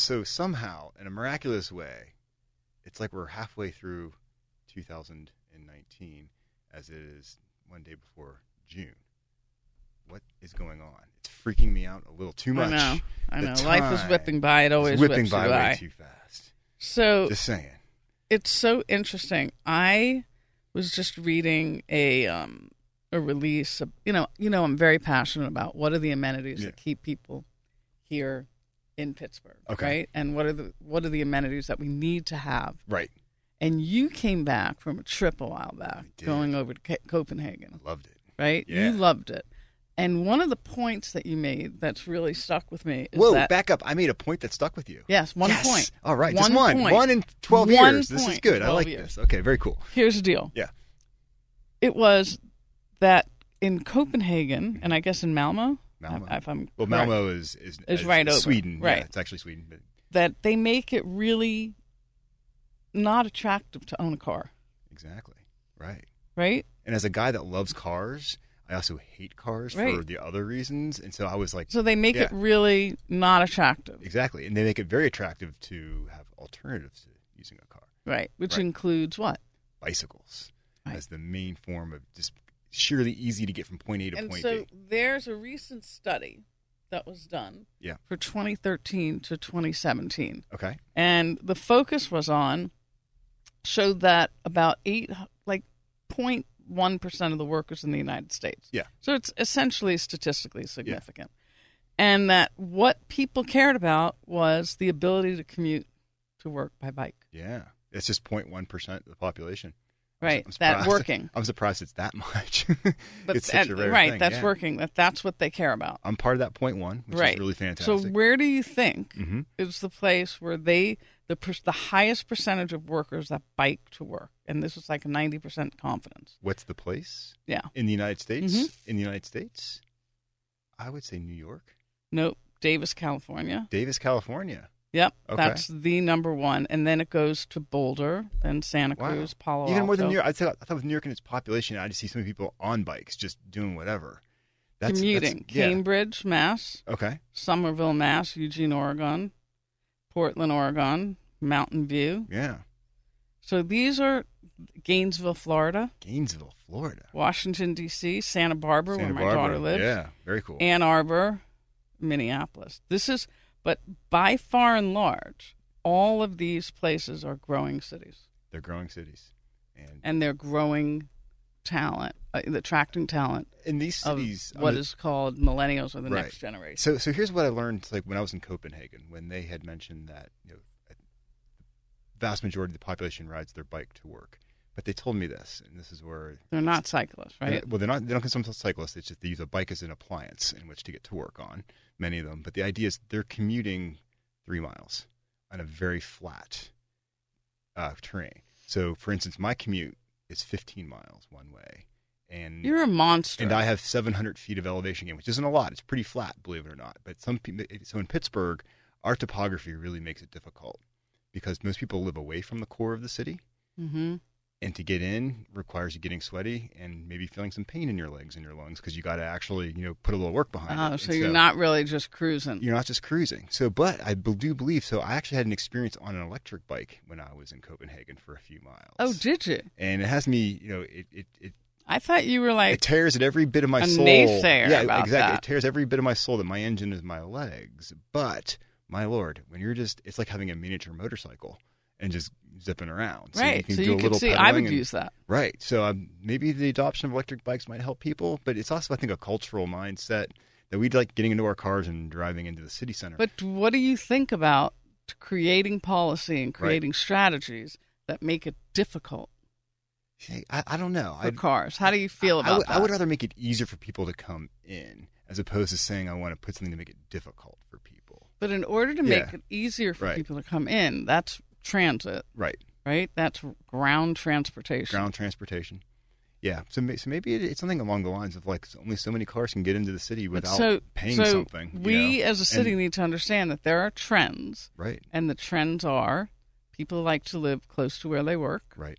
So somehow, in a miraculous way, it's like we're halfway through 2019 as it is one day before June. What is going on? It's freaking me out a little too much. I know. I The know. Life is whipping by. It always whipping whips by you way too fast. So Just saying. it's so interesting. I was just reading a um a release. Of, you know, you know, I'm very passionate about what are the amenities Yeah. that keep people here in Pittsburgh, Okay. right? And what are the what are the amenities that we need to have? Right. And you came back from a trip a while back, going over to Copenhagen, Loved it. right? Yeah. You loved it. And one of the points that you made that's really stuck with me is Whoa, that back up. I made a point that stuck with you. yes, one Yes. point. All right, One just one. point. One in 12 One years. This is good. I like years. this. Okay, very cool. Here's the deal. Yeah. It was that in Copenhagen, and I guess in Malmo, Malmo. if I'm Well, correct, Malmo is is, Is right over. Sweden. Right. Yeah, it's actually Sweden. But that they make it really not attractive to own a car, exactly. Right. right? And as a guy that loves cars, I also hate cars for the other reasons. And so I was like, So they make it really not attractive, exactly. And they make it very attractive to have alternatives to using a car. right? Which Right. includes what? Bicycles Right. as the main form of just sheerly easy to get from point A to point b. And point so B. there's a recent study that was done Yeah. for 2013 to 2017. Okay. and the focus was on showed that about eight like 0.1 percent of the workers in the United States. Yeah. So it's essentially statistically significant, and that what people cared about was the ability to commute to work by bike. Yeah. It's just 0.1% of the population. Right. I'm that working. I'm surprised it's that much. But it's such a rare right, thing, that's yeah. working. That that's what they care about. I'm part of that point one, which right. is really fantastic. So where do you think Mhm. is the place where they the the highest percentage of workers that bike to work, and this is like a ninety percent confidence. What's the place Yeah. in the United States? Mhm. In the United States, I would say New York, Nope, Davis, California. Davis, California. Yep, Okay. that's the number one, and then it goes to Boulder, then Santa Wow. Cruz, Palo Even more than New York. I'd say I thought with New York and its population, I just see so many people on bikes just doing whatever. That's Commuting: That's, yeah. Cambridge, Mass, Okay. Somerville, Mass, Eugene, Oregon, Portland, Oregon, Mountain View. Yeah. So these are Gainesville, Florida, Gainesville, Florida. Washington D.C., Santa Barbara, Santa where my Barbara. daughter lives, Yeah. Very cool. Ann Arbor, Minneapolis. This is, but by far and large, all of these places are growing cities. They're growing cities, and and they're growing talent, uh, attracting talent in these cities, what a- is called millennials or the Right. next generation. So, so here's what I learned. Like when I was in Copenhagen, when they had mentioned that you know, the vast majority of the population rides their bike to work, but they told me this, and this is where They're not cyclists, they're- right? well, they're not. They don't consider themselves cyclists. It's just they use a bike as an appliance in which to get to work on. Many of them, but the idea is they're commuting three miles on a very flat uh, terrain. So, for instance, my commute is 15 miles one way, and You're a monster. and I have 700 feet of elevation gain, which isn't a lot. It's pretty flat, believe it or not. But some people, so in Pittsburgh, our topography really makes it difficult because most people live away from the core of the city, hmm and to get in requires you getting sweaty and maybe feeling some pain in your legs and your lungs because you got to actually, you know, put a little work behind Oh, it. so And you're not really just cruising. You're not just cruising. So, but I do believe so. I actually had an experience on an electric bike when I was in Copenhagen for a few miles. Oh, did you? and it has me, you know, it it, it I thought you were like it tears at every bit of my a soul. naysayer yeah, about exactly. that. It tears every bit of my soul that my engine is my legs. But my lord, when you're just, it's like having a miniature motorcycle and just zipping around. So right. You can so do you a could little see. I would and- use that. Right. So um, maybe the adoption of electric bikes might help people, but it's also, I think, a cultural mindset that we like getting into our cars and driving into the city center. But what do you think about creating policy and creating strategies that make it difficult Hey, I, I don't know. for I, cars? How do you feel I about would, that? I would rather make it easier for people to come in as opposed to saying I want to put something to make it difficult for people. But in order to make Yeah. it easier for Right. people to come in, that's transit, Right. right? That's ground transportation. Ground transportation. Yeah. So, so maybe it's something along the lines of like only so many cars can get into the city without so, paying so something. you We know? as a city And- need to understand that there are trends, right. and the trends are people like to live close to where they work, Right.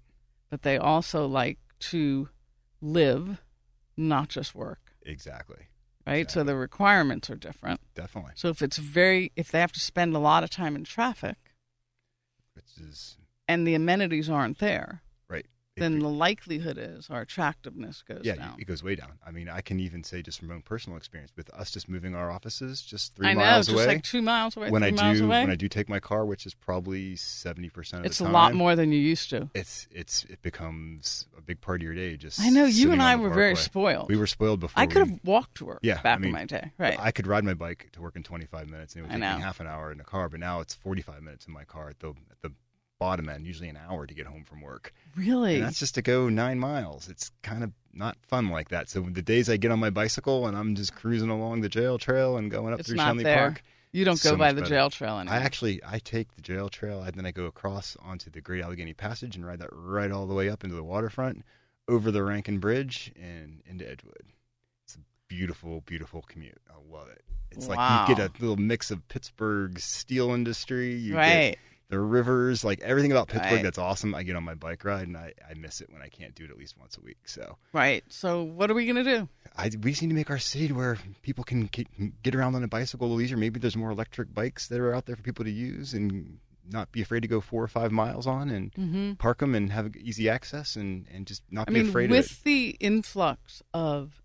but they also like to live, not just work, Exactly. right? So the requirements are different. Definitely. So if it's very, if they have to spend a lot of time in traffic Which is and the amenities aren't there, then the likelihood is our attractiveness goes down. yeah, down. it goes way down. I mean, I can even say just from my own personal experience with us just moving our offices just three I know, miles just away. like two miles away, when three I miles do away. when I do take my car, which is probably seventy percent of it's the a lot more than you used to. It's it's it becomes a big part of your day. Just I know you and I were very spoiled. We were spoiled before. I could have walked to work Yeah, back I mean, in my day, right? I could ride my bike to work in 25 minutes, and it would take me half an hour in the car. But now it's 45 minutes in my car at the at the bottom end, usually an hour to get home from work. really? And that's just to go nine miles. It's kind of not fun like that. So the days I get on my bicycle and I'm just cruising along the jail trail and going up it's through Schenley there. Park, you don't so go by the better. jail trail anymore. I actually I take the jail trail and then I go across onto the Great Allegheny Passage and ride that right all the way up into the waterfront, over the Rankin Bridge and into Edgewood. It's a beautiful, beautiful commute. I love it. It's like you get a little mix of Pittsburgh's steel industry, you get the rivers, like everything about Pittsburgh Right. that's awesome. I get on my bike ride and I, I miss it when I can't do it at least once a week. So Right. So what are we going to do? I, we just need to make our city where people can get, around on a bicycle a little easier. Maybe there's more electric bikes that are out there for people to use and not be afraid to go four or five miles on and Mm-hmm. park them and have easy access and, and just not I be mean, afraid with the influx of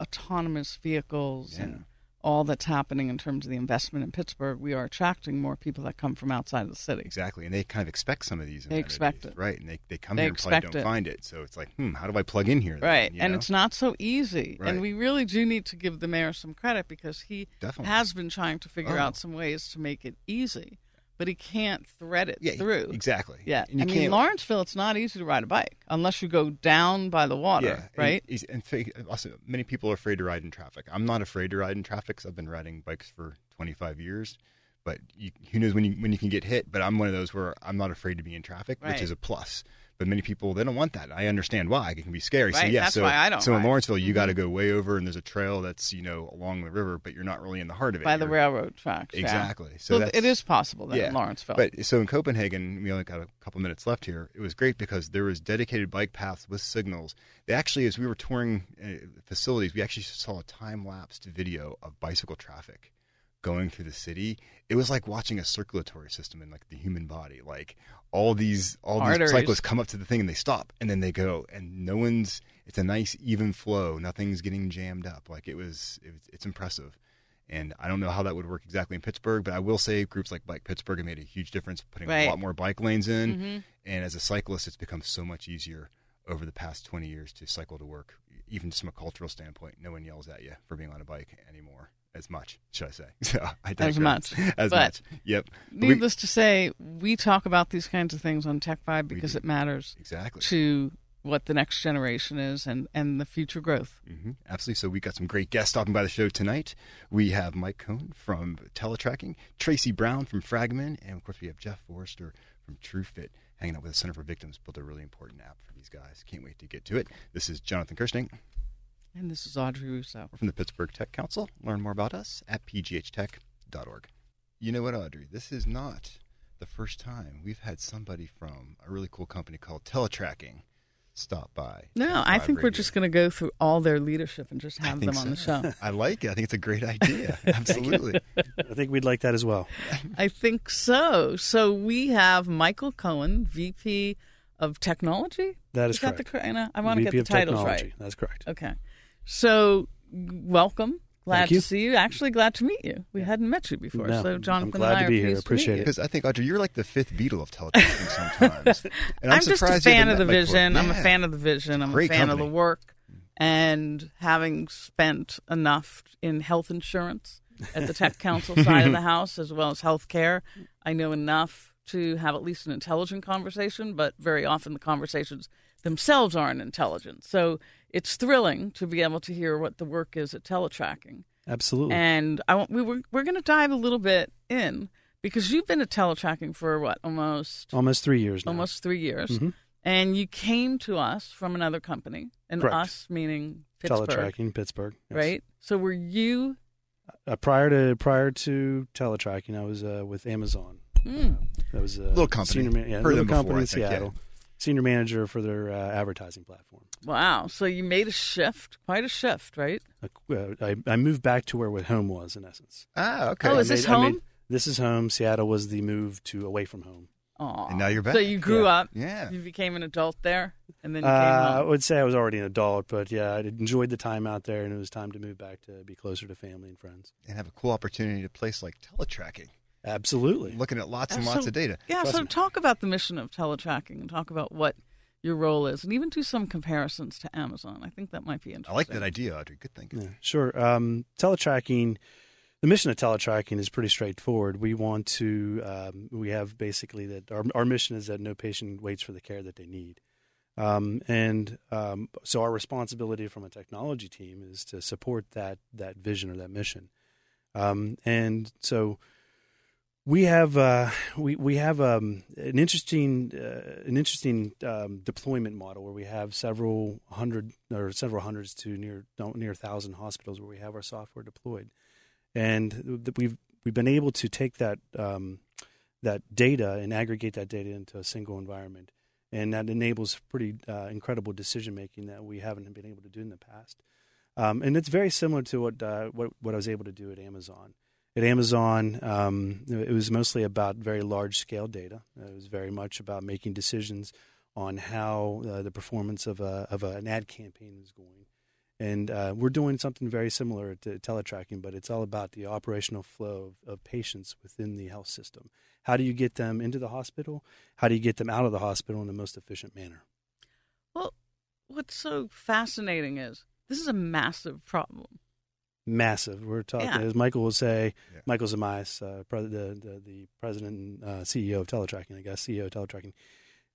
autonomous vehicles Yeah. and all that's happening in terms of the investment in Pittsburgh, we are attracting more people that come from outside of the city. Exactly. And they kind of expect some of these. They expect it. Right. And they, they come They here and probably don't it. find it. So it's like, hmm, how do I plug in here? then, Right. you And know? it's not so easy. Right. And we really do need to give the mayor some credit because he Definitely. has been trying to figure Oh. out some ways to make it easy, but he can't thread it yeah, through. Exactly. Yeah. And I mean, can't, Lawrenceville, it's not easy to ride a bike unless you go down by the water, Yeah, right? he's- And, also, many people are afraid to ride in traffic. I'm not afraid to ride in traffic because I've been riding bikes for 25 years. But you, who knows when you when you can get hit? But I'm one of those where I'm not afraid to be in traffic, Right. which is a plus. But many people they don't want that. I understand why it can be scary. So Right, yeah, that's so why I don't so in. Lawrenceville you Mhm. got to go way over, and there's a trail that's you know along the river, but you're not really in the heart of it. by the You're- railroad tracks. yeah. Exactly. So So, that's- it is possible then yeah. in Lawrenceville. But so in Copenhagen, we only got a couple minutes left here. It was great because there was dedicated bike paths with signals. They actually, as we were touring uh, facilities, we actually saw a time lapsed video of bicycle traffic going through the city. It was like watching a circulatory system in like the human body. Like all these all these Arteries. cyclists come up to the thing and they stop and then they go and no one's. It's a nice even flow. Nothing's getting jammed up. Like it was. It it's impressive. And I don't know how that would work exactly in Pittsburgh, but I will say groups like Bike Pittsburgh have made a huge difference putting Right. a lot more bike lanes in. Mhm. And as a cyclist, it's become so much easier over the past 20 years to cycle to work. Even just from a cultural standpoint, no one yells at you for being on a bike anymore as much, should I say. So I As much. As But much. Yep. We- Needless to say, we talk about these kinds of things on Tech Vibe because it matters exactly. to what the next generation is and, and the future growth. hmm Absolutely. So we got some great guests stopping by the show tonight. We have Mike Cohn from Teletracking, Tracy Brown from Fragomen, and of course we have Jeff Forrester from TrueFit hanging out with the Center for Victims. Built a really important app for these guys. Can't wait to get to it. This is Jonathan Kersting. And this is Audrey Russo. We're from the Pittsburgh Tech Council. Learn more about us at pghtech.org. You know what, Audrey? This is not the first time we've had somebody from a really cool company called Teletracking stop by. No, I Vibe think we're just going to go through all their leadership and just have think them on the show. I like it. I think it's a great idea. Absolutely. I think we'd like that as well. I think so. So we have Michael Cohen, VP of Technology. That is, Is that correct. the correct? I want to get the of titles Technology. right. That's correct. Okay. So, welcome. Glad to see you. Actually, glad to meet you. We hadn't met you before, No, so I'm Jonathan glad and I to are be here. pleased to Appreciate meet it. you. Because I think, Audrey, you're like the fifth Beatle of teletracking sometimes. And I'm, just a surprised you fan haven't of the met Mike vision. Ford. I'm a Yeah. fan of the vision. I'm Great a fan of company. the work, and having spent enough in health insurance at the tech council side of the house as well as healthcare, I know enough to have at least an intelligent conversation. But very often the conversations themselves aren't intelligent. So it's thrilling to be able to hear what the work is at teletracking. Absolutely. And I want, we were we're going to dive a little bit in because you've been at teletracking for what almost almost three years now. almost three years, Mhm. and you came to us from another company, and Correct. us meaning Pittsburgh, teletracking Pittsburgh. yes. right? So were you? Uh, prior to prior to teletracking, I was uh, with Amazon. Mm, I was a Little company. Senior yeah, Heard little them before, company I in think, yeah. Seattle. Senior manager for their uh, advertising platform. wow! So you made a shift, quite a shift, right? Uh, I, I moved back to where home was in essence. Ah, okay. Oh, I is this made- I made- home? this is home. Seattle was the move to away from home. Aw. And now you're back. So you grew Yeah. up. Yeah. You became an adult there, and then you Uh, came I would say I was already an adult, but yeah, I enjoyed the time out there, and it was time to move back to be closer to family and friends. And have a cool opportunity to place like teletracking, Absolutely. looking at lots and Uh, lots of data. Yeah, Trust so me. talk about the mission of teletracking and talk about what your role is, and even do some comparisons to Amazon. I think that might be interesting. I like that idea, Audrey. Good thinking. Yeah, sure. Um, teletracking, the mission of teletracking is pretty straightforward. We want to, um, we have basically that our, our mission is that no patient waits for the care that they need. Um, and um, so our responsibility from a technology team is to support that that vision or that mission. Um, and so we have uh, we we have um, an interesting uh, an interesting um, deployment model where we have several hundred or several hundreds to near near thousand hospitals where we have our software deployed, and we've we've been able to take that um, that data and aggregate that data into a single environment, and that enables pretty uh, incredible decision making that we haven't been able to do in the past. Um, and it's very similar to what, uh, what what I was able to do at Amazon at Amazon, um, it was mostly about very large scale data. It was very much about making decisions on how uh, the performance of, a, of a, an ad campaign is going. And uh, we're doing something very similar to teletracking, but it's all about the operational flow of, of patients within the health system. How do you get them into the hospital? How do you get them out of the hospital in the most efficient manner? Well, what's so fascinating is this is a massive problem. Massive. We're talking, Yeah. as Michael will say, Yeah. Michael Zamagias, uh, pre- the, the the president and uh, CEO of Teletracking, I guess, CEO of Teletracking,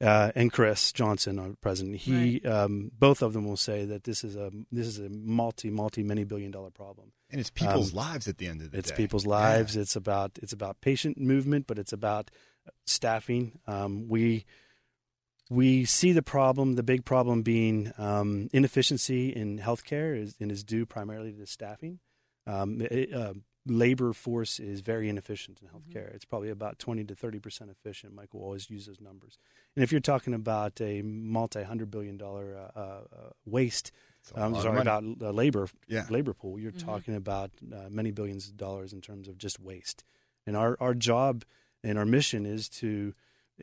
uh, and Chris Johnson, our president. He, um, both of them will say that this is a this is a multi multi many billion dollar problem. And it's people's Um, lives at the end of the It's day. It's people's Yeah. lives. It's about it's about patient movement, but it's about staffing. Um, we we see the problem, the big problem being um, inefficiency in healthcare, is, and is due primarily to the staffing. Um, it, uh, labor force is very inefficient in healthcare. It's probably about twenty to thirty percent efficient. Michael always uses those numbers. And if you're talking about a multi-hundred billion dollar uh, uh, uh, waste, I'm of sorry about uh, labor Yeah. labor pool. You're Mhm. talking about uh, many billions of dollars in terms of just waste. And our, our job and our mission is to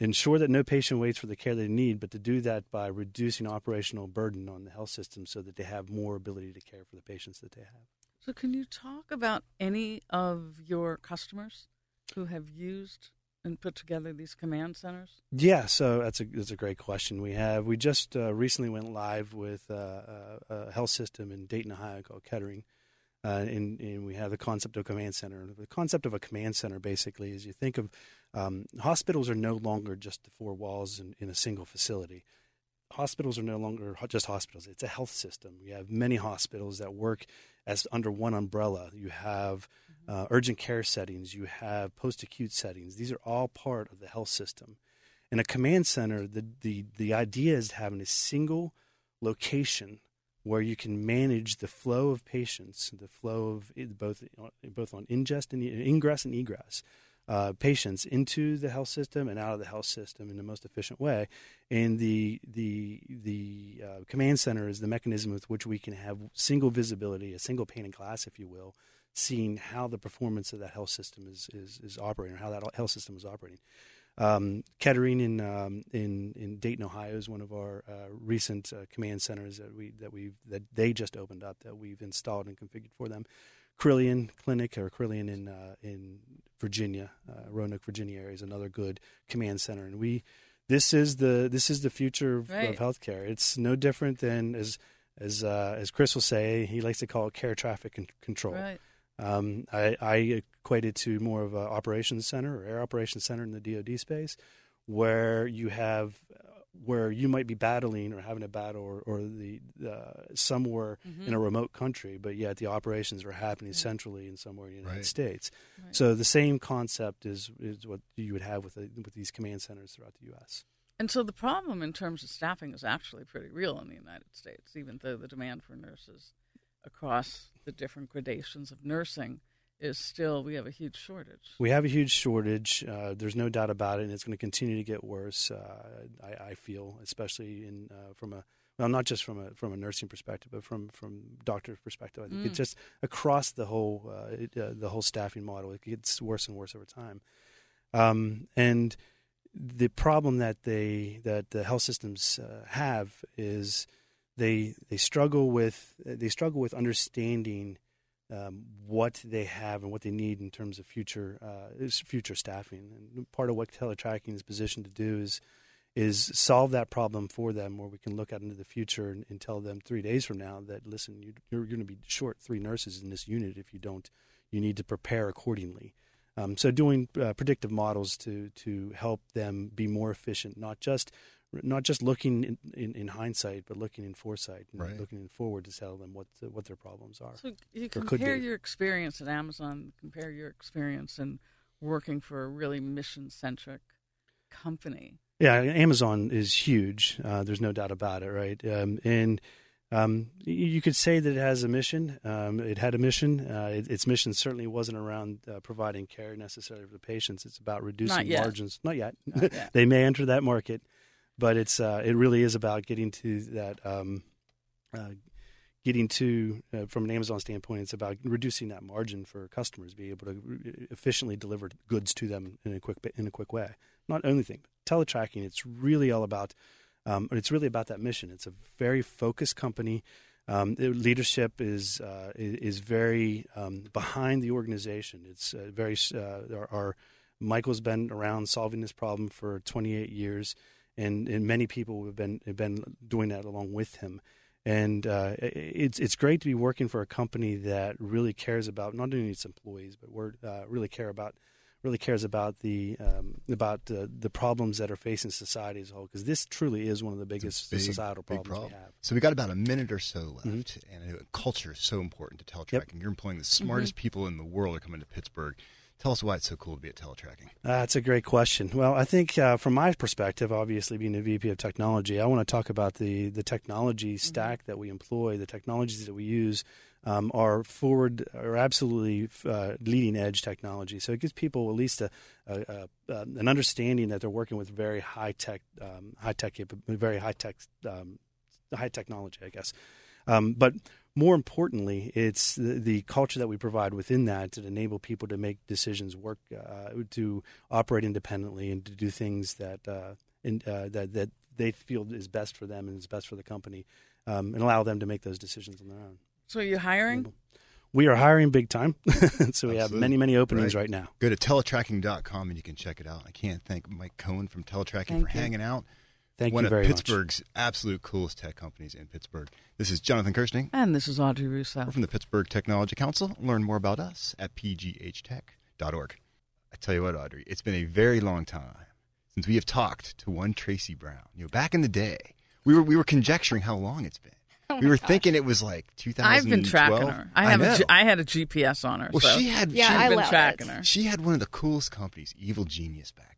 ensure that no patient waits for the care they need, but to do that by reducing operational burden on the health system so that they have more ability to care for the patients that they have. So, can you talk about any of your customers who have used and put together these command centers? Yeah, so that's a that's a great question. We have we just uh, recently went live with uh, a, a health system in Dayton, Ohio called Kettering, uh, and, and we have the concept of command center. The concept of a command center basically is you think of um, hospitals are no longer just the four walls in, in a single facility. Hospitals are no longer just hospitals. It's a health system. You have many hospitals that work as under one umbrella. You have uh, urgent care settings. You have post-acute settings. These are all part of the health system. In a command center, the, the, the idea is having a single location where you can manage the flow of patients, the flow of both both on ingest and ingress and egress uh, patients into the health system and out of the health system in the most efficient way. And the the the uh, command center is the mechanism with which we can have single visibility, a single pane of glass, if you will, seeing how the performance of that health system is is, is operating, or how that health system is operating. Um, Kettering in um, in in Dayton, Ohio, is one of our uh, recent uh, command centers that we that we that they just opened up that we've installed and configured for them. Carilion Clinic or Carilion in uh, in Virginia, uh, Roanoke, Virginia area is another good command center, and we this is the this is the future of, Right. of healthcare. It's no different than as as uh, as Chris will say, he likes to call it care traffic con- control. Right. Um, I, I equate it to more of an operations center or air operations center in the DoD space, where you have where you might be battling or having a battle or, or the uh, somewhere Mm-hmm. in a remote country, but yet the operations are happening centrally in somewhere in the United Right. States. Right. So the same concept is is what you would have with the, with these command centers throughout the U.S. And so the problem in terms of staffing is actually pretty real in the United States, even though the demand for nurses across the different gradations of nursing is still, we have a huge shortage. We have a huge shortage. Uh, there's no doubt about it, and it's going to continue to get worse. Uh, I, I feel, especially in uh, from a well, not just from a from a nursing perspective, but from from doctor's perspective. I think Mm. it's just across the whole uh, it, uh, the whole staffing model. It gets worse and worse over time. Um, and the problem that they that the health systems uh, have is they they struggle with they struggle with understanding um, what they have and what they need in terms of future uh, future staffing. And part of what teletracking is positioned to do is is solve that problem for them, where we can look out into the future and, and tell them three days from now that listen, you, you're going to be short three nurses in this unit if you don't. You need to prepare accordingly. Um, so doing uh, predictive models to to help them be more efficient, not just not just looking in, in, in hindsight, but looking in foresight and Right. looking in forward to tell them what what their problems are. So you Or compare your experience at Amazon, compare your experience in working for a really mission centric company. Yeah, Amazon is huge. Uh, there's no doubt about it, right? Um, and um, you could say that it has a mission. Um, it had a mission. Uh, it, its mission certainly wasn't around uh, providing care necessarily for the patients. It's about reducing yet. margins. Not yet. Not yet. they may enter that market, but it's uh, it really is about getting to that. Um, uh, getting to uh, from an Amazon standpoint, it's about reducing that margin for customers, be able to re- efficiently deliver goods to them in a quick in a quick way. Not only thing, teletracking. It's really all about. Um, it's really about that mission. It's a very focused company. Um, the leadership is uh, is, very um, behind the organization. It's uh, very uh, our, our Michael's been around solving this problem for 28 years, and, and many people have been have been doing that along with him. And uh, it's it's great to be working for a company that really cares about not only its employees, but we're, uh, really care about really cares about the um, about the, the problems that are facing society as a whole. Because this truly is one of the It's a biggest big, societal big problems problem. we have. So we got about a minute or so left, Mhm. and uh, culture is so important to teletracking. Yep. You're employing the smartest people in the world are coming to Pittsburgh. Tell us why it's so cool to be at teletracking. Uh, That's a great question. Well, I think uh, from my perspective, obviously being a VP of technology, I want to talk about the the technology stack that we employ, the technologies that we use. Um, are forward are absolutely uh, leading edge technology. So it gives people at least a, a, a an understanding that they're working with very high tech, um, high tech, very high tech, um, high technology, I guess. Um, but more importantly, it's the, the culture that we provide within that to enable people to make decisions, work, uh, to operate independently, and to do things that uh, in, uh, that that they feel is best for them and is best for the company, um, and allow them to make those decisions on their own. So are you're hiring? We are hiring big time, so we have many many openings Right. right, now. Go to teletracking.com and you can check it out. I can't thank Mike Cohen from Teletracking Thank for you. hanging out. Thank One you very of much. Pittsburgh's absolute coolest tech companies in Pittsburgh. This is Jonathan Kersting. And this is Audrey Russo. We're from the Pittsburgh Technology Council. Learn more about us at pghtech.org. I tell you what, Audrey, it's been a very long time since we have talked to one Tracy Brown. You know, back in the day, we were we were conjecturing how long it's been. Oh we were thinking it was like 2012. I've been tracking her. I have. know. a G- I had a GPS on her. well, so she had Yeah, she, I I've been tracking it. her. she had one of the coolest companies, Evil Genius, back in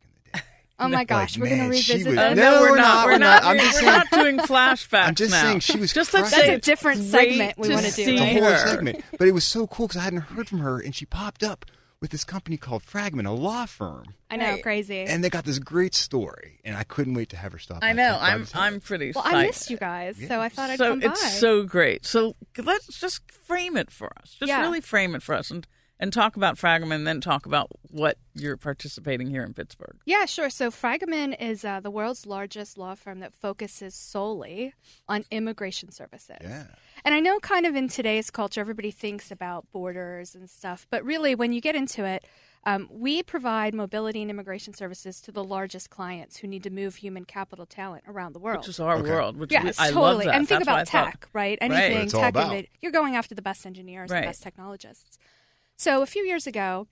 the day. Oh my gosh, Like, we're gonna revisit was- that. No, no, we're we're not, not. we're We're not. not. I'm just we're saying- not doing flashbacks I'm just now. saying she was just let's say. That's a different segment we wanna do. It's the whole segment. But it was so cool because I hadn't heard from her, and she popped up with this company called Fragomen, a law firm, I know, Right. crazy. and they got this great story, and I couldn't wait to have her stop. I know. I'm. to tell I'm pretty. well, psyched. I missed you guys, Yeah. so I thought I'd so come by. it's so great. So let's just frame it for us. Just Yeah. really frame it for us, and and talk about Fragomen, and then talk about what you're participating here in Pittsburgh. Yeah, sure. So Fragomen is uh, the world's largest law firm that focuses solely on immigration services. Yeah. And I know kind of in today's culture, everybody thinks about borders and stuff, but really, when you get into it, um, we provide mobility and immigration services to the largest clients who need to move human capital talent around the world. Which is our Okay. world. Which Yes, we, I totally. love that. And think That's about I thought. tech, right? Right. Anything What it's all tech, about. innovative- you're going after the best engineers, Right. the best technologists. So a few years ago,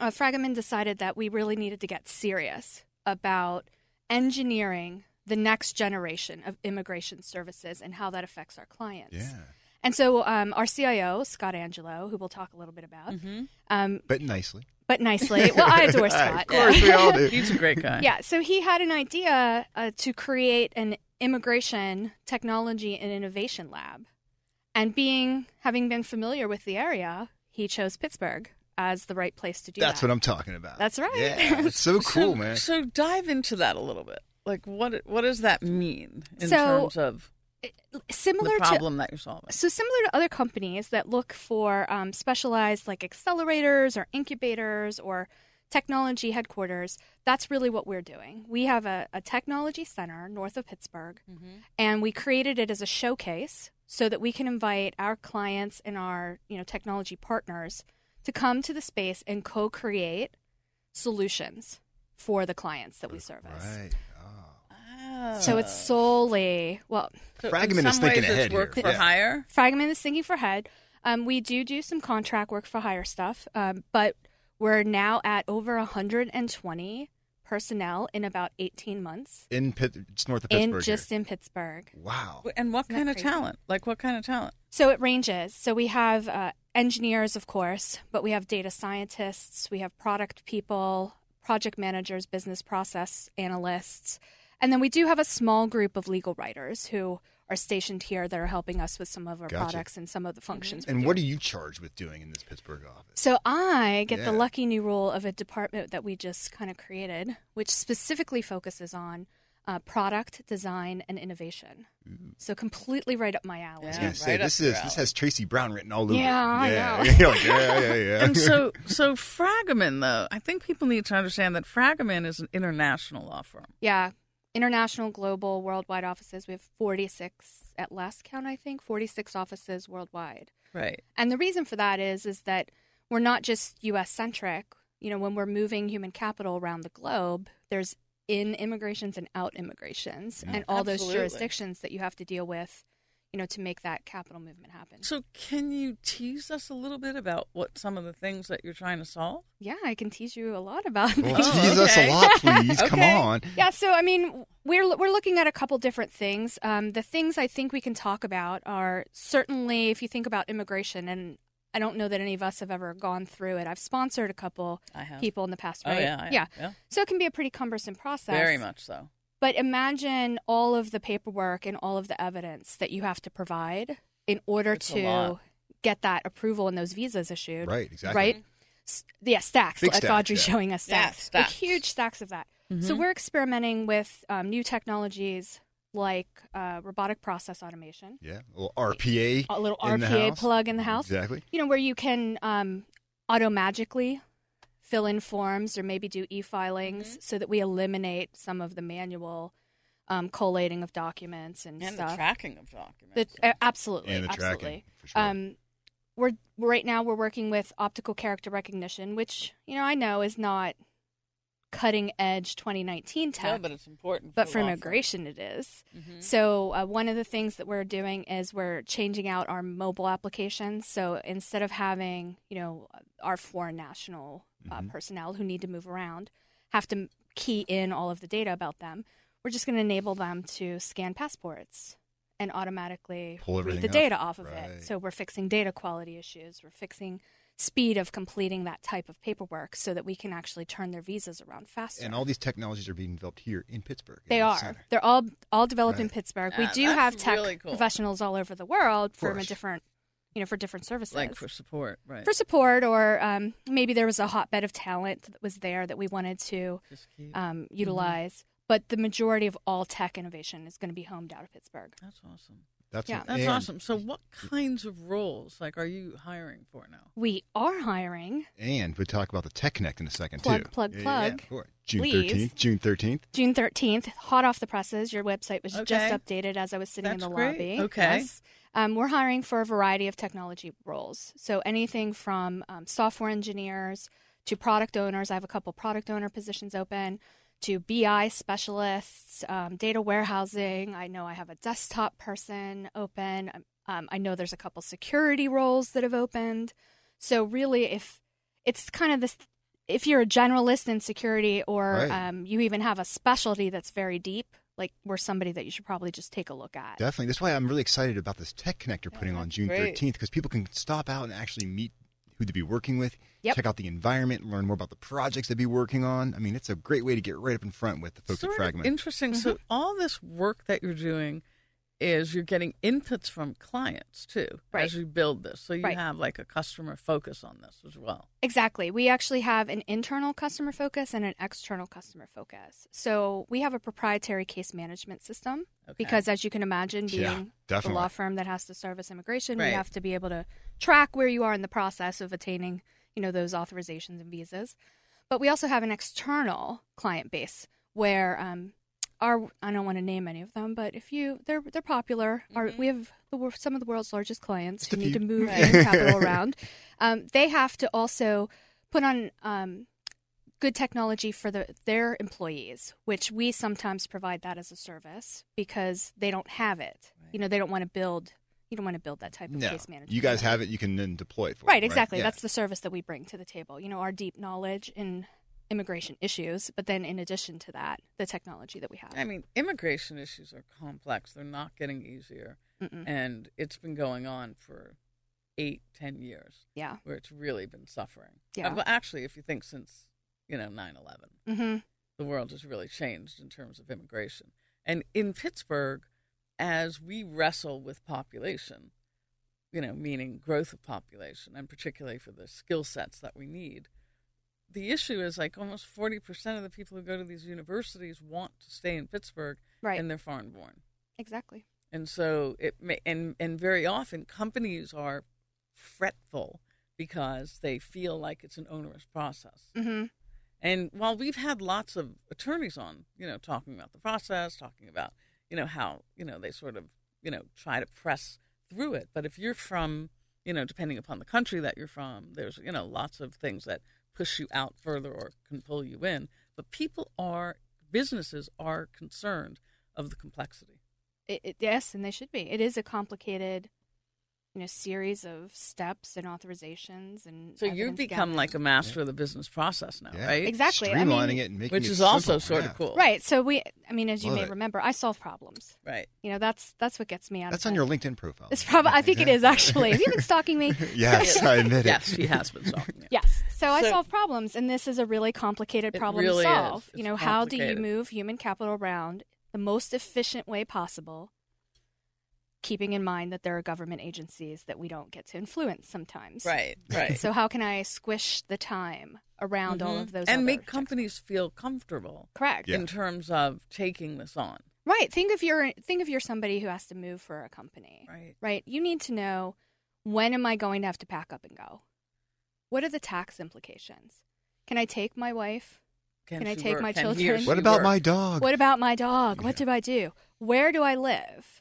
uh, Fragomen decided that we really needed to get serious about engineering the next generation of immigration services and how that affects our clients. Yeah. And so um, our CIO, Scott Angelo, who we'll talk a little bit about, um, But nicely. but nicely. Well, I adore Scott. of course, we all do. He's a great guy. Yeah, so he had an idea uh, to create an immigration technology and innovation lab. And being having been familiar with the area, he chose Pittsburgh as the right place to do That's that. what I'm talking about. That's right. Yeah, it's so cool, so, man. So dive into that a little bit. Like what what does that mean in So, terms of Similar the to problem that you're solving? so similar to other companies that look for um, specialized like accelerators or incubators or technology headquarters that's really what we're doing we have a, a technology center north of pittsburgh and we created it as a showcase so that we can invite our clients and our you know technology partners to come to the space and co-create solutions for the clients that we service Right. Oh. so it's solely well So in Fragomen is some thinking ways ahead it's work here. for Yeah. hire. Fragomen is thinking for head. Um, we do do some contract work for hire stuff, um, but we're now at over 120 personnel in about 18 months In Pitt, it's north of Pittsburgh. in just in Pittsburgh. wow. And what Isn't kind of crazy? talent? Like what kind of talent? So it ranges. So we have uh, engineers, of course, but we have data scientists, we have product people, project managers, business process analysts, and then we do have a small group of legal writers who are stationed here that are helping us with some of our Gotcha. products and some of the functions. we And what are you charged with doing in this Pittsburgh office? So I get the lucky new role of a department that we just kind of created, which specifically focuses on uh, product design and innovation. So completely right up my alley. I was Yeah, gonna say this your is this has Tracy Brown written all over. Yeah, it. I yeah. know. Like, yeah, yeah, yeah. And so so Fragomen though, I think people need to understand that Fragomen is an international law firm. Yeah. International, global, worldwide offices. We have 46 at last count, I think, 46 offices worldwide. Right. And the reason for that is is that we're not just US centric. You know, when we're moving human capital around the globe, there's in immigrations and out immigrations Yeah. and all those jurisdictions that you have to deal with, you know, to make that capital movement happen. So can you tease us a little bit about what some of the things that you're trying to solve? Yeah, I can tease you a lot about Well, things. Oh, tease us a lot, please. Come on. Yeah, so I mean, we're we're looking at a couple different things. Um, the things I think we can talk about are certainly if you think about immigration, and I don't know that any of us have ever gone through it. I've sponsored a couple people in the past, Oh yeah, yeah. yeah. So it can be a pretty cumbersome process. Very much so. But imagine all of the paperwork and all of the evidence that you have to provide in order It's to get that approval and those visas issued. Right, exactly. Right? S- Yeah, stacks. Big like stacks, Audrey's yeah. showing us Yeah, stacks. stacks. Like huge stacks of that. So Mhm. we're experimenting with um, new technologies like uh, robotic process automation, Yeah. A little RPA. a little in the RPA house. plug in the house. Exactly. You know, where you can um, automagically fill in forms or maybe do e-filings Mm-hmm. so that we eliminate some of the manual um, collating of documents and, And stuff. the tracking of documents. The- uh, absolutely, And the absolutely. tracking, for sure. Um, we're right now we're working with optical character recognition, which you know I know is not cutting edge 2019 tech, no, but it's important. but for law immigration it is. Mhm. So uh, one of the things that we're doing is we're changing out our mobile applications. So instead of having you know our foreign national uh, Mhm. personnel who need to move around have to key in all of the data about them, we're just going to enable them to scan passports and automatically Pull read the up. data off of Right. it. So we're fixing data quality issues. We're fixing speed of completing that type of paperwork so that we can actually turn their visas around faster. And all these technologies are being developed here in Pittsburgh. They the are. center. They're all all developed in Right. Pittsburgh. We Ah, do have tech really cool. professionals all over the world from course. different, you know, for different services. like for support, right? For support, or um, maybe there was a hotbed of talent that was there that we wanted to Just keep. um, utilize. But the majority of all tech innovation is going to be homed out of Pittsburgh. That's awesome. That's Yeah. That's awesome. So, what kinds of roles like are you hiring for now? We are hiring And we'll talk about the Tech Connect in a second Plug, too. plug, Yeah, yeah, plug. yeah. June Please. thirteenth. June thirteenth. June 13th, hot off the presses. Your website was Okay. just updated as I was sitting in the great. lobby. Okay. Yes. Um, we're hiring for a variety of technology roles. So anything from um, software engineers to product owners. I have a couple product owner positions open to BI specialists, um, data warehousing. I know I have a desktop person open. Um, Um, I know there's a couple security roles that have opened. So really, if it's kind of this, if you're a generalist in security or Right. um, you even have a specialty that's very deep, like we're somebody that you should probably just take a look at. Definitely. That's why I'm really excited about this tech connector putting on June great. 13th because people can stop out and actually meet who to be working with, Yep. check out the environment, learn more about the projects they'd be working on. I mean, it's a great way to get right up in front with the folks sort at Fragomen. interesting. So mm-hmm. all this work that you're doing is you're getting inputs from clients too Right. as you build this. So you Right. have like a customer focus on this as well. Exactly. We actually have an internal customer focus and an external customer focus. So we have a proprietary case management system Okay. because, as you can imagine, being Yeah, the law firm that has to service immigration, Right. we have to be able to track where you are in the process of attaining, you know, those authorizations and visas. But we also have an external client base where um, our I don't want to name any of them, but if you they're they're popular. Our, we have the, some of the world's largest clients who need to move Right. capital around. Um, they have to also put on um, good technology for the, their employees, which we sometimes provide that as a service because they don't have it. You know, they don't want to build. You don't want to build that type of no, case management. you guys have it. You can then deploy it for Right, them, exactly. Yeah. That's the service that we bring to the table. You know, our deep knowledge in immigration issues, but then in addition to that, the technology that we have. I mean, immigration issues are complex. They're not getting easier. Mm-mm. And it's been going on for eight, ten years Yeah. where it's really been suffering. Yeah. Uh, Well, actually, if you think since, you know, 9 11, Mm-hmm. the world has really changed in terms of immigration. And in Pittsburgh, as we wrestle with population, you know, meaning growth of population, and particularly for the skill sets that we need, the issue is like almost 40% of the people who go to these universities want to stay in Pittsburgh Right. and they're foreign born. exactly. And so it may, and and very often companies are fretful because they feel like it's an onerous process. Mm-hmm. And while we've had lots of attorneys on, you know, talking about the process, talking about, you know, how, you know, they sort of, you know, try to press through it. But if you're from, you know, depending upon the country that you're from, there's, you know, lots of things that push you out further or can pull you in. But people are, businesses are concerned of the complexity. It, it, yes, and they should be. It is a complicated, you know, series of steps and authorizations and. So you've become gathering. like a master of the business process now, Yeah. right? Exactly. I Streamlining mean- it and making Which it is also simple. sort Yeah. of cool. Right. So we, I mean, as you Love may it. remember, I solve problems. Right. You know, that's that's what gets me out. That's of on your LinkedIn profile. It's probably. I think it is actually. Have you been stalking me? yes, I admit it. Yes, she has been talking. yeah. Yes. So, I solve problems, and this is a really complicated problem really to solve. It's You know, how do you move human capital around the most efficient way possible, keeping in mind that there are government agencies that we don't get to influence sometimes. Right. Right. So how can I squish the time around all Mhm. of those and make checks? companies feel comfortable correct? Yeah. in terms of taking this on. Right. Think of your think of you're somebody who has to move for a company. Right. right? You need to know when am I going to have to pack up and go? What are the tax implications? Can I take my wife? Can I take work? my Can children? What about work? my dog? What about my dog? What do I do? Where do I live?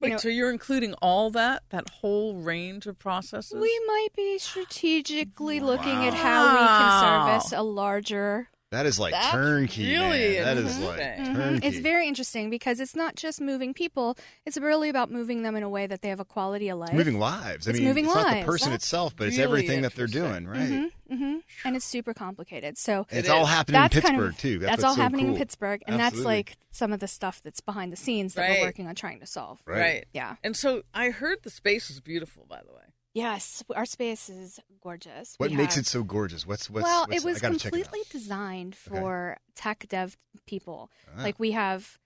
Wait, know, so you're including all that, that whole range of processes? we might be strategically looking at how we can service a larger. That is like That's turnkey. really man. That is like interesting. Mhm. turnkey. It's very interesting because it's not just moving people; it's really about moving them in a way that they have a quality of life. moving lives. I It's mean, moving it's not the person That's itself, but it's really everything that they're doing, right? hmm hmm And it's super complicated. So And It's It all is. happening in that's Pittsburgh kind of, too. That's, That's, all so happening in. Pittsburgh, and that's like some of the stuff that's behind the scenes that Right. we're working on trying to solve. Right. Right. Yeah. And so I heard the space is beautiful, by the way. Yes, our space is gorgeous. What We makes have- it so gorgeous? What's what's well, what's, it was I it out. completely designed Okay. for tech dev people. Ah, Like we have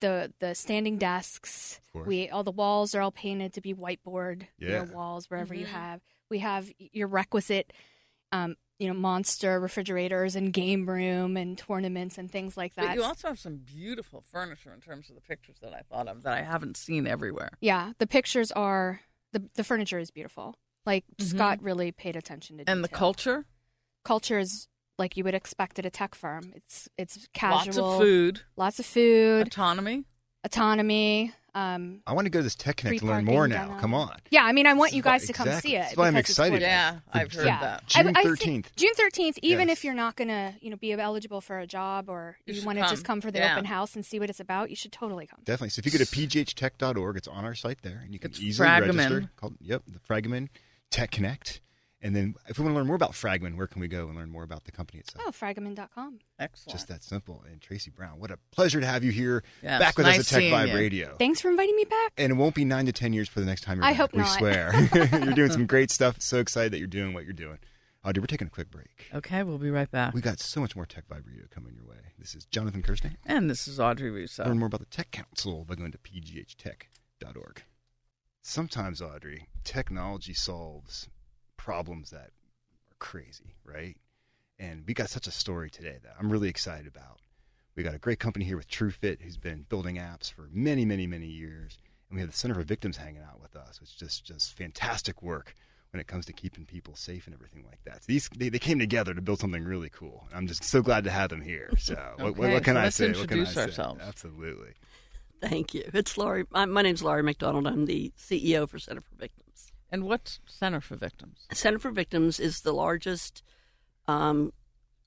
the the standing desks. We all the walls are all painted to be whiteboard you know, Yeah. walls wherever you Mhm. have. We have your requisite um, you know, monster refrigerators and game room and tournaments and things like that. But you also have some beautiful furniture in terms of the pictures that I thought of that I haven't seen everywhere. Yeah, the pictures are the the furniture is beautiful. Like Mhm. Scott really paid attention to Detail. And the culture, culture is like you would expect at a tech firm. It's it's casual, lots of food, lots of food, autonomy. autonomy. Um, I want to go to this Tech Connect to learn more now. Come on. yeah, I mean, I want you guys to come exactly. see it. That's why I'm excited. Yeah, I've heard for Yeah. that. June I- I thi- 13th. June thirteenth. Even Yes. if you're not gonna, you know, be eligible for a job or You you, want to just come. come for the Yeah. open house and see what it's about, you should totally come. Definitely. So if you go to pghtech.org, it's on our site there, and you can It's easily Fragomen. register. Called, yep, the Fragomen Tech Connect, And then, if we want to learn more about Fragomen, where can we go and learn more about the company itself? Oh, fragomen.com. Excellent. Just that simple. And Tracy Brown, what a pleasure to have you here Yes, back with nice us at Tech Vibe you. Radio. Thanks for inviting me back. And it won't be nine to ten years for the next time you're I back. hope we not. swear. you're doing some great stuff. So excited that you're doing what you're doing. Audrey, we're taking a quick break. Okay, we'll be right back. We got so much more Tech Vibe Radio coming your way. This is Jonathan Kersting. And this is Audrey Russo. Learn more about the Tech Council by going to pghtech.org. Sometimes, Audrey, technology solves problems that are crazy, right? And we got such a story today that I'm really excited about. We got a great company here with TrueFit who's been building apps for many, many, many years. And we have the Center for Victims hanging out with us, which is just, just fantastic work when it comes to keeping people safe and everything like that. So these they, they came together to build something really cool. And I'm just so glad to have them here. So what, what, what can so I let's say? What can I introduce say? ourselves. Absolutely. Thank you. It's Laurie. My, my name's Laurie McDonald. I'm the CEO for Center for Victims. And what's Center for Victims? Center for Victims is the largest um,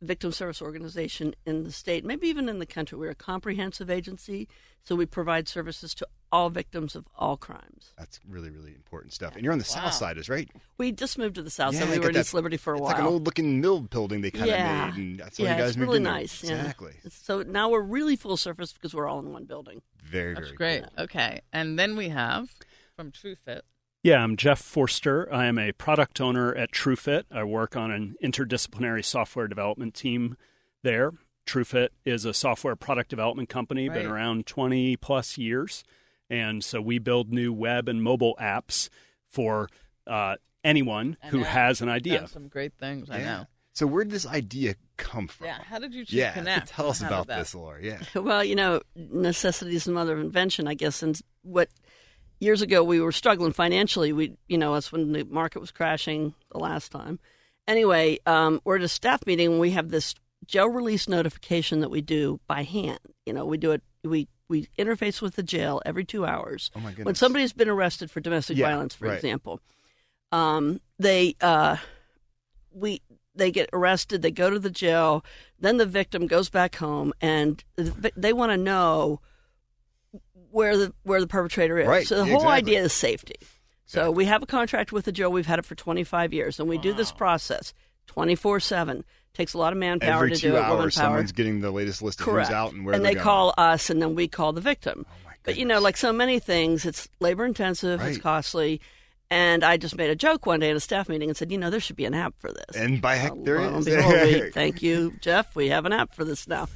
victim service organization in the state, maybe even in the country. We're a comprehensive agency, so we provide services to all victims of all crimes. That's really, really important stuff. And you're on the Wow. south side, is right? We just moved to the south, so Yeah, we were in that- East Liberty for a it's while. It's like an old looking mill building they kind of yeah, made. And that's why yeah, you guys it's moved really in there. nice. yeah. Exactly. So now we're really full service because we're all in one building. Very, That's very great. cool. Okay. And then we have from TrueFit. Yeah, I'm Jeff Forster. I am a product owner at TrueFit. I work on an interdisciplinary software development team there. TrueFit is a software product development company, been around 20 plus years. And so we build new web and mobile apps for uh, anyone I who know. has an Done idea. some great things. I know. So where did this idea come from? Yeah. How did you two Yeah, connect? tell us How about this, Laura. Yeah. Well, you know, necessity is the mother of invention, I guess. And what years ago we were struggling financially. We, you know, that's when the market was crashing the last time. Anyway, um, we're at a staff meeting and we have this jail release notification that we do by hand. You know, we do it. We we interface with the jail every two hours. Oh my goodness. When somebody's been arrested for domestic Yeah, violence, for right. example, um, they uh, we they get arrested, they go to the jail, then the victim goes back home, and they want to know where the where the perpetrator is. Right, So the whole idea is safety. So we have a contract with the jail. We've had it for 25 years, and we do this process 24 seven. Takes a lot of manpower Every to do it. Every two hours, someone's getting the latest list of Correct. who's out and where and they going. call us, and then we call the victim. Oh my But you know, like so many things, it's labor intensive, it's costly. And I just made a joke one day at a staff meeting and said, you know, there should be an app for this. And by heck, there is. behold, we- thank you, Jeff. We have an app for this now.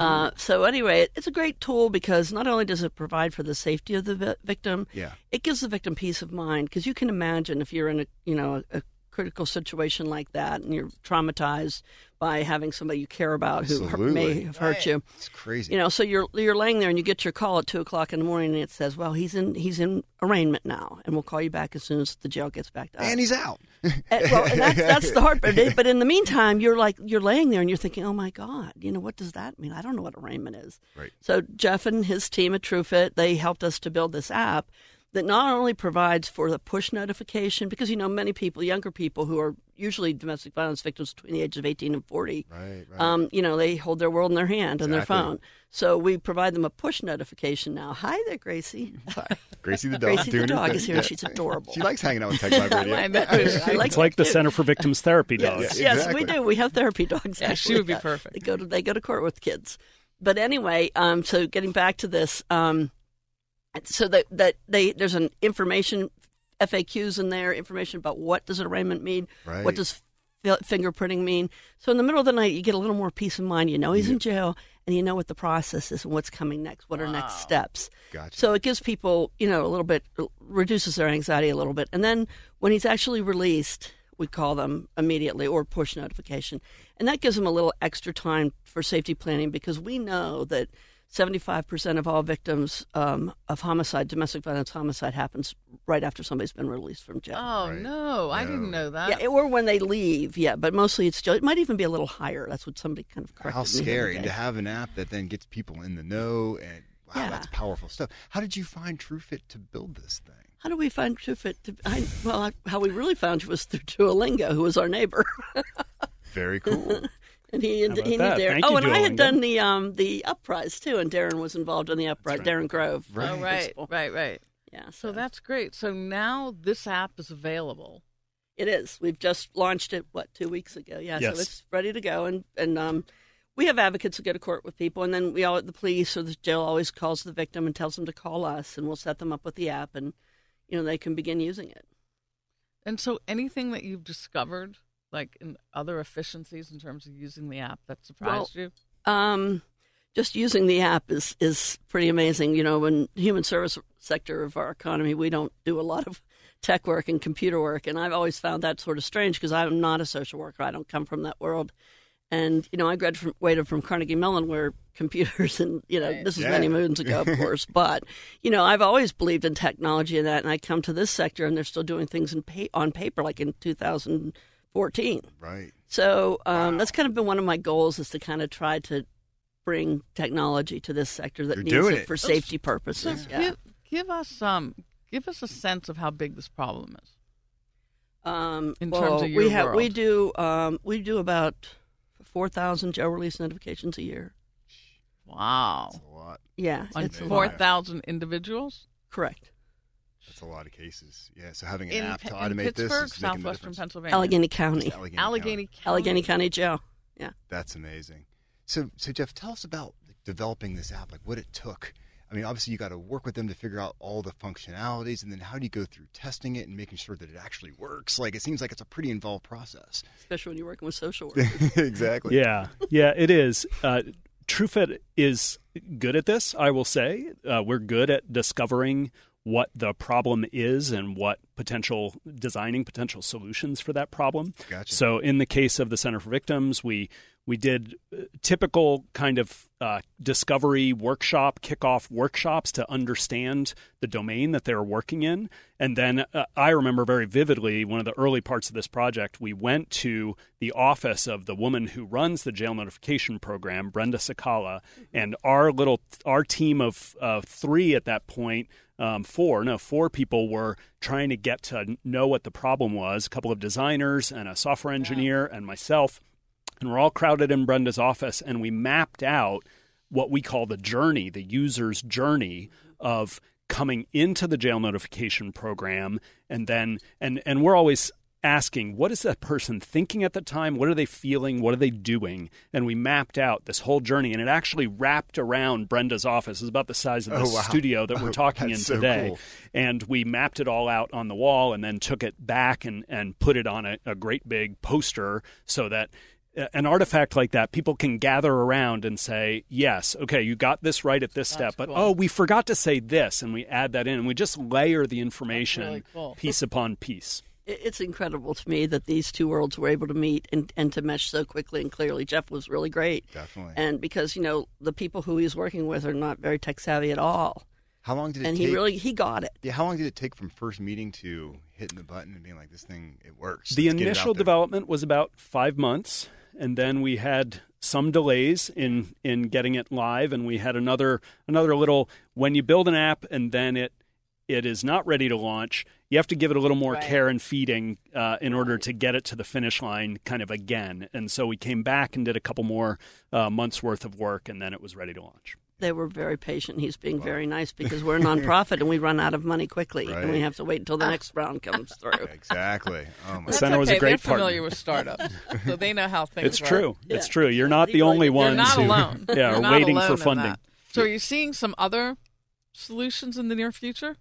Uh, so anyway, it's a great tool because not only does it provide for the safety of the vi- victim, Yeah. it gives the victim peace of mind because you can imagine if you're in a you know a, critical situation like that and you're traumatized by having somebody you care about who hurt, may have hurt you. It's crazy. You know, so you're you're laying there and you get your call at two o'clock in the morning and it says, "Well, he's in he's in arraignment now, and we'll call you back as soon as the jail gets back to us." and he's out. And- well, and that's that's the hard part. But in the meantime, you're like you're laying there and you're thinking, "Oh my God, you know what does that mean? I don't know what arraignment is." Right. So Jeff and his team at TrueFit they helped us to build this app that not only provides for the push notification because you know many people, younger people who are usually domestic violence victims between the ages of 18 and 40, Right, right. um, you know, they hold their world in their hand and their phone. So we provide them a push notification now. Hi there, Gracie. Sorry. Gracie the dog. Gracie the dog is here. Yeah. She's adorable. She likes hanging out with Tech Vibe Radio. I know. I like It's like the too. Center for Victims Therapy Yes, Dogs. Yeah, yes, we do. We have therapy dogs. Yeah, she would be perfect. They go to they go to court with kids. But anyway, um, so getting back to this, um, so that that they there's an information FAQs in there, information about what does an arraignment mean, Right. what does fingerprinting mean. So in the middle of the night, you get a little more peace of mind. You know he's in jail, and you know what the process is and what's coming next. What are next steps? Gotcha. So it gives people, you know, a little bit, reduces their anxiety a little bit. And then when he's actually released, we call them immediately or push notification. And that gives them a little extra time for safety planning because we know that 75% of all victims um, of homicide, domestic violence homicide, happens right after somebody's been released from jail. Oh Right. no, I No. didn't know that. yeah, or when they leave, yeah, but mostly it's still, it might even be a little higher. That's what somebody kind of corrected How me the other scary day. to have an app that then gets people in the know and wow, Yeah. that's powerful stuff. How did you find TrueFit to build this thing? How do we find TrueFit? To, I, well, I, how we really found you was through Duolingo, who was our neighbor. Very cool. And he and he that? knew Darren. Thank oh, you, and I had done the um the UpPrize too, and Darren was involved in the UpPrize. right. Darren Grove. Oh, Right. right, right, right. Yeah. So that's great. So now this app is available. It is. We've just launched it what two weeks ago. Yeah, Yes. so it's ready to go, and and um, we have advocates who go to court with people, and then we all the police or the jail always calls the victim and tells them to call us, and we'll set them up with the app, and you know they can begin using it. And so, anything that you've discovered, like in other efficiencies in terms of using the app, that surprised you? Um, just using the app is is pretty amazing. You know, in the human service sector of our economy, we don't do a lot of tech work and computer work, and I've always found that sort of strange because I'm not a social worker. I don't come from that world. And you know, I graduated from Carnegie Mellon, where computers and you know Right. this is Yeah. many moons ago, of course. But you know, I've always believed in technology and that, and I come to this sector, and they're still doing things in pa- on paper, like in 2014. Right. So um, that's kind of been one of my goals is to kind of try to bring technology to this sector that You're needs it it. for So- safety So, purposes. yeah. give, give us um, give us a sense of how big this problem is. Um, in well, terms of we your have we do um, we do about four thousand jail release notifications a year. Wow, That's a lot. Yeah, on it's a four lot. thousand individuals Correct. That's a lot of cases. Yeah. So having an in, app to automate in this is southwestern. Pennsylvania, Allegheny County, Allegheny, Allegheny County. County. Allegheny County Jail. Yeah. That's amazing. So, so Jeff, tell us about developing this app. Like what it took. I mean, obviously you got to work with them to figure out all the functionalities, and then how do you go through testing it and making sure that it actually works? Like it seems like it's a pretty involved process. Especially when you're working with social workers. exactly. Yeah, yeah, it is. Uh, TrueFit is good at this. I will say uh, we're good at discovering what the problem is and what potential designing potential solutions for that problem. Gotcha. So in the case of the Center for Victims, we we did uh, typical kind of uh, discovery workshop, kickoff workshops to understand the domain that they were working in. And then uh, I remember very vividly one of the early parts of this project, we went to the office of the woman who runs the jail notification program, Brenda Sakala, and our little our team of uh, three at that point um, four, no, four people were trying to get to know what the problem was. A couple of designers and a software engineer and myself, and we're all crowded in Brenda's office, and we mapped out what we call the journey, the user's journey of coming into the jail notification program, and then and and we're always asking what is that person thinking at the time? What are they feeling? What are they doing? And we mapped out this whole journey and it actually wrapped around brenda's office. It's about the size of oh, the Oh, wow. studio that we're Oh, talking in that's so today. cool. and we mapped it all out on the wall and then took it back and, and put it on a, a great big poster so that an artifact like that people can gather around and say yes okay you got this right at this step but cool. oh we forgot to say this and we add that in and we just layer the information really cool. piece upon piece It's incredible to me that these two worlds were able to meet and, and to mesh so quickly and clearly. Jeff was really great. Definitely. And because, you know, the people who he's working with are not very tech savvy at all. how long did it take And take? he really, he got it. yeah. How long did it take from first meeting to hitting the button and being like, "This thing, it works"? The Let's initial development was about five months, and then we had some delays in in getting it live, and we had another another little. When you build an app and then it it is not ready to launch, you have to give it a little more Right. care and feeding uh, in order to get it to the finish line, kind of again. And so we came back and did a couple more uh, months worth of work, and then it was ready to launch. They were very patient. He's being very nice because we're a nonprofit and we run out of money quickly and we have to wait until the ah. next round comes through. Exactly. Oh my. The center was a okay. great They're familiar with startups, so they know how things It's work. true. It's true. You're not the You're only not ones You're not who alone. yeah, You're waiting for funding. So, are you seeing some other solutions in the near future?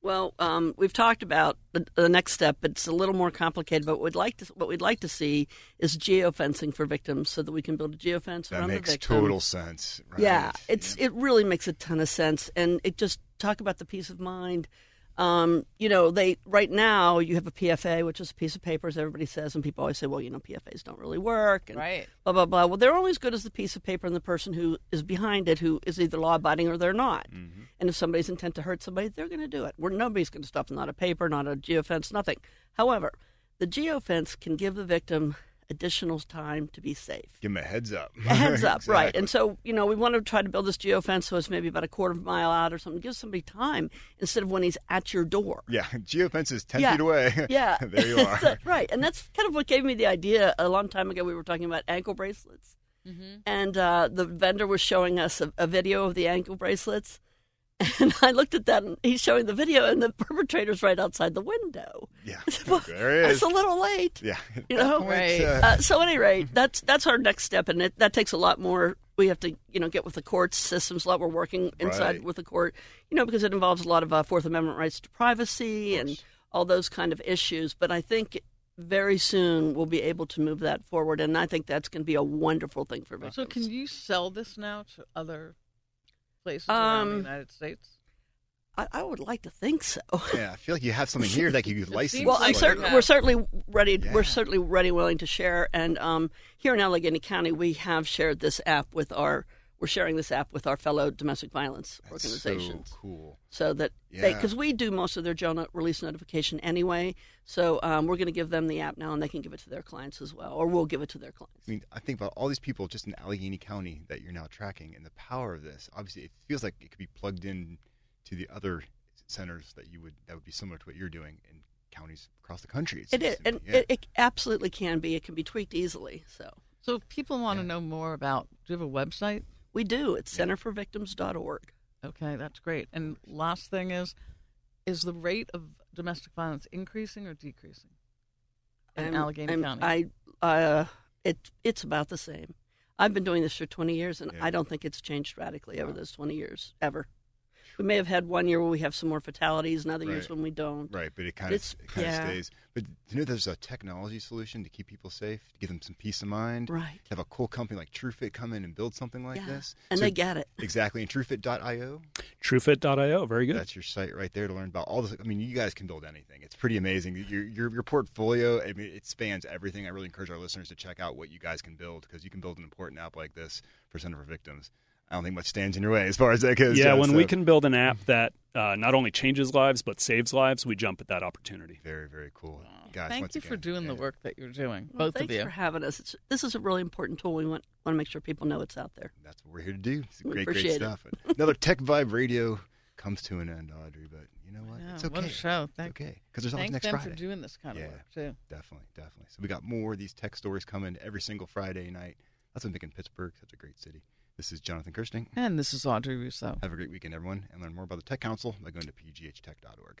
Well, um, we've talked about the, the next step. It's a little more complicated, but what we'd like to what we'd like to see is geofencing for victims, so that we can build a geofence That around makes the victim. total sense. Right. Yeah, it's Yeah. it really makes a ton of sense, and it just talk about the peace of mind. Um, you know, they right now you have a PFA, which is a piece of paper, as everybody says, and people always say, well, you know, PFAs don't really work, and Right. blah blah blah. Well, they're only as good as the piece of paper and the person who is behind it, who is either law abiding or they're not. And if somebody's intent to hurt somebody, they're going to do it. Where nobody's going to stop them, not a paper, not a geofence, nothing. However, the geofence can give the victim additional time to be safe Give them a heads up. a heads up, right? And so, you know, we want to try to build this geofence so it's maybe about a quarter of a mile out or something. Give somebody time instead of when he's at your door. Yeah, geofence is ten Yeah. feet away. Yeah, there you are. So- right, and that's kind of what gave me the idea. A long time ago, we were talking about ankle bracelets, Mm-hmm. and uh, the vendor was showing us a, a video of the ankle bracelets. And I looked at that, and he's showing the video, and the perpetrator's right outside the window. Yeah, Well, there he is. It's a little late. Yeah, You know? Right. uh, Uh, so, at any rate, that's that's our next step, and it, that takes a lot more. We have to, you know, get with the court systems. A lot we're working inside Right. with the court, you know, because it involves a lot of uh, Fourth Amendment rights to privacy and all those kind of issues. But I think very soon we'll be able to move that forward, and I think that's going to be a wonderful thing for victims. So, can you sell this now to other places around the Um, United States? I, I would like to think so. yeah, I feel like you have something here that you could license. seems Well, like I'm you certain we're certainly ready. Yeah. We're certainly ready, willing to share. And um, here in Allegheny County, we have shared this app with our. We're sharing this app with our fellow domestic violence That's organizations, So cool. so that Yeah. they because we do most of their jail release notification anyway. So um, we're going to give them the app now, and they can give it to their clients as well, or we'll give it to their clients. I mean, I think about all these people just in Allegheny County that you're now tracking, and the power of this. Obviously, it feels like it could be plugged in to the other centers that you would that would be similar to what you're doing in counties across the country. It seems is, to and. Yeah. it, it absolutely can be. It can be tweaked easily. So So, if people want to know more about, do you have a website? We do. It's centerforvictims.org. Okay, that's great. And last thing is, is the rate of domestic violence increasing or decreasing in I'm- Allegheny I'm- County? I uh, it it's about the same. I've been doing this for 20 years, and Yeah. I don't think it's changed radically over those 20 years ever. We may have had one year where we have some more fatalities, and other years when we don't. Right, but it kind of it kind yeah. of stays. But you know, there's a technology solution to keep people safe, to give them some peace of mind. Right. To have a cool company like TrueFit come in and build something like yeah. this, and So- they get it. exactly. And TrueFit.io, Truefit.io, very good. that's your site right there to learn about all this. I mean, you guys can build anything. It's pretty amazing. Your your, your portfolio, I mean, it spans everything. I really encourage our listeners to check out what you guys can build because you can build an important app like this for Center for Victims. I don't think much stands in your way as far as that goes. yeah, when so- we can build an app that uh, not only changes lives but saves lives, we jump at that opportunity. Very, very cool, guys. Thank once you for again, doing the work that you're doing, Well, both of you. for having us. It's, this is a really important tool. We want want to make sure people know it's out there. That's what we're here to do. It's We great, great appreciate it. stuff. Another Tech Vibe Radio comes to an end, Audrey. But you know what? Yeah, it's okay. what a show. It's Thank, okay because there's always thank next them Friday. for doing this kind Yeah. of work, too. Definitely, definitely. So we got more of these tech stories coming every single Friday night. That's what I'm thinking. Pittsburgh, such a great city. This is Jonathan Kersting. And this is Audrey Russo. Have a great weekend, everyone, and learn more about the Tech Council by going to pghtech.org.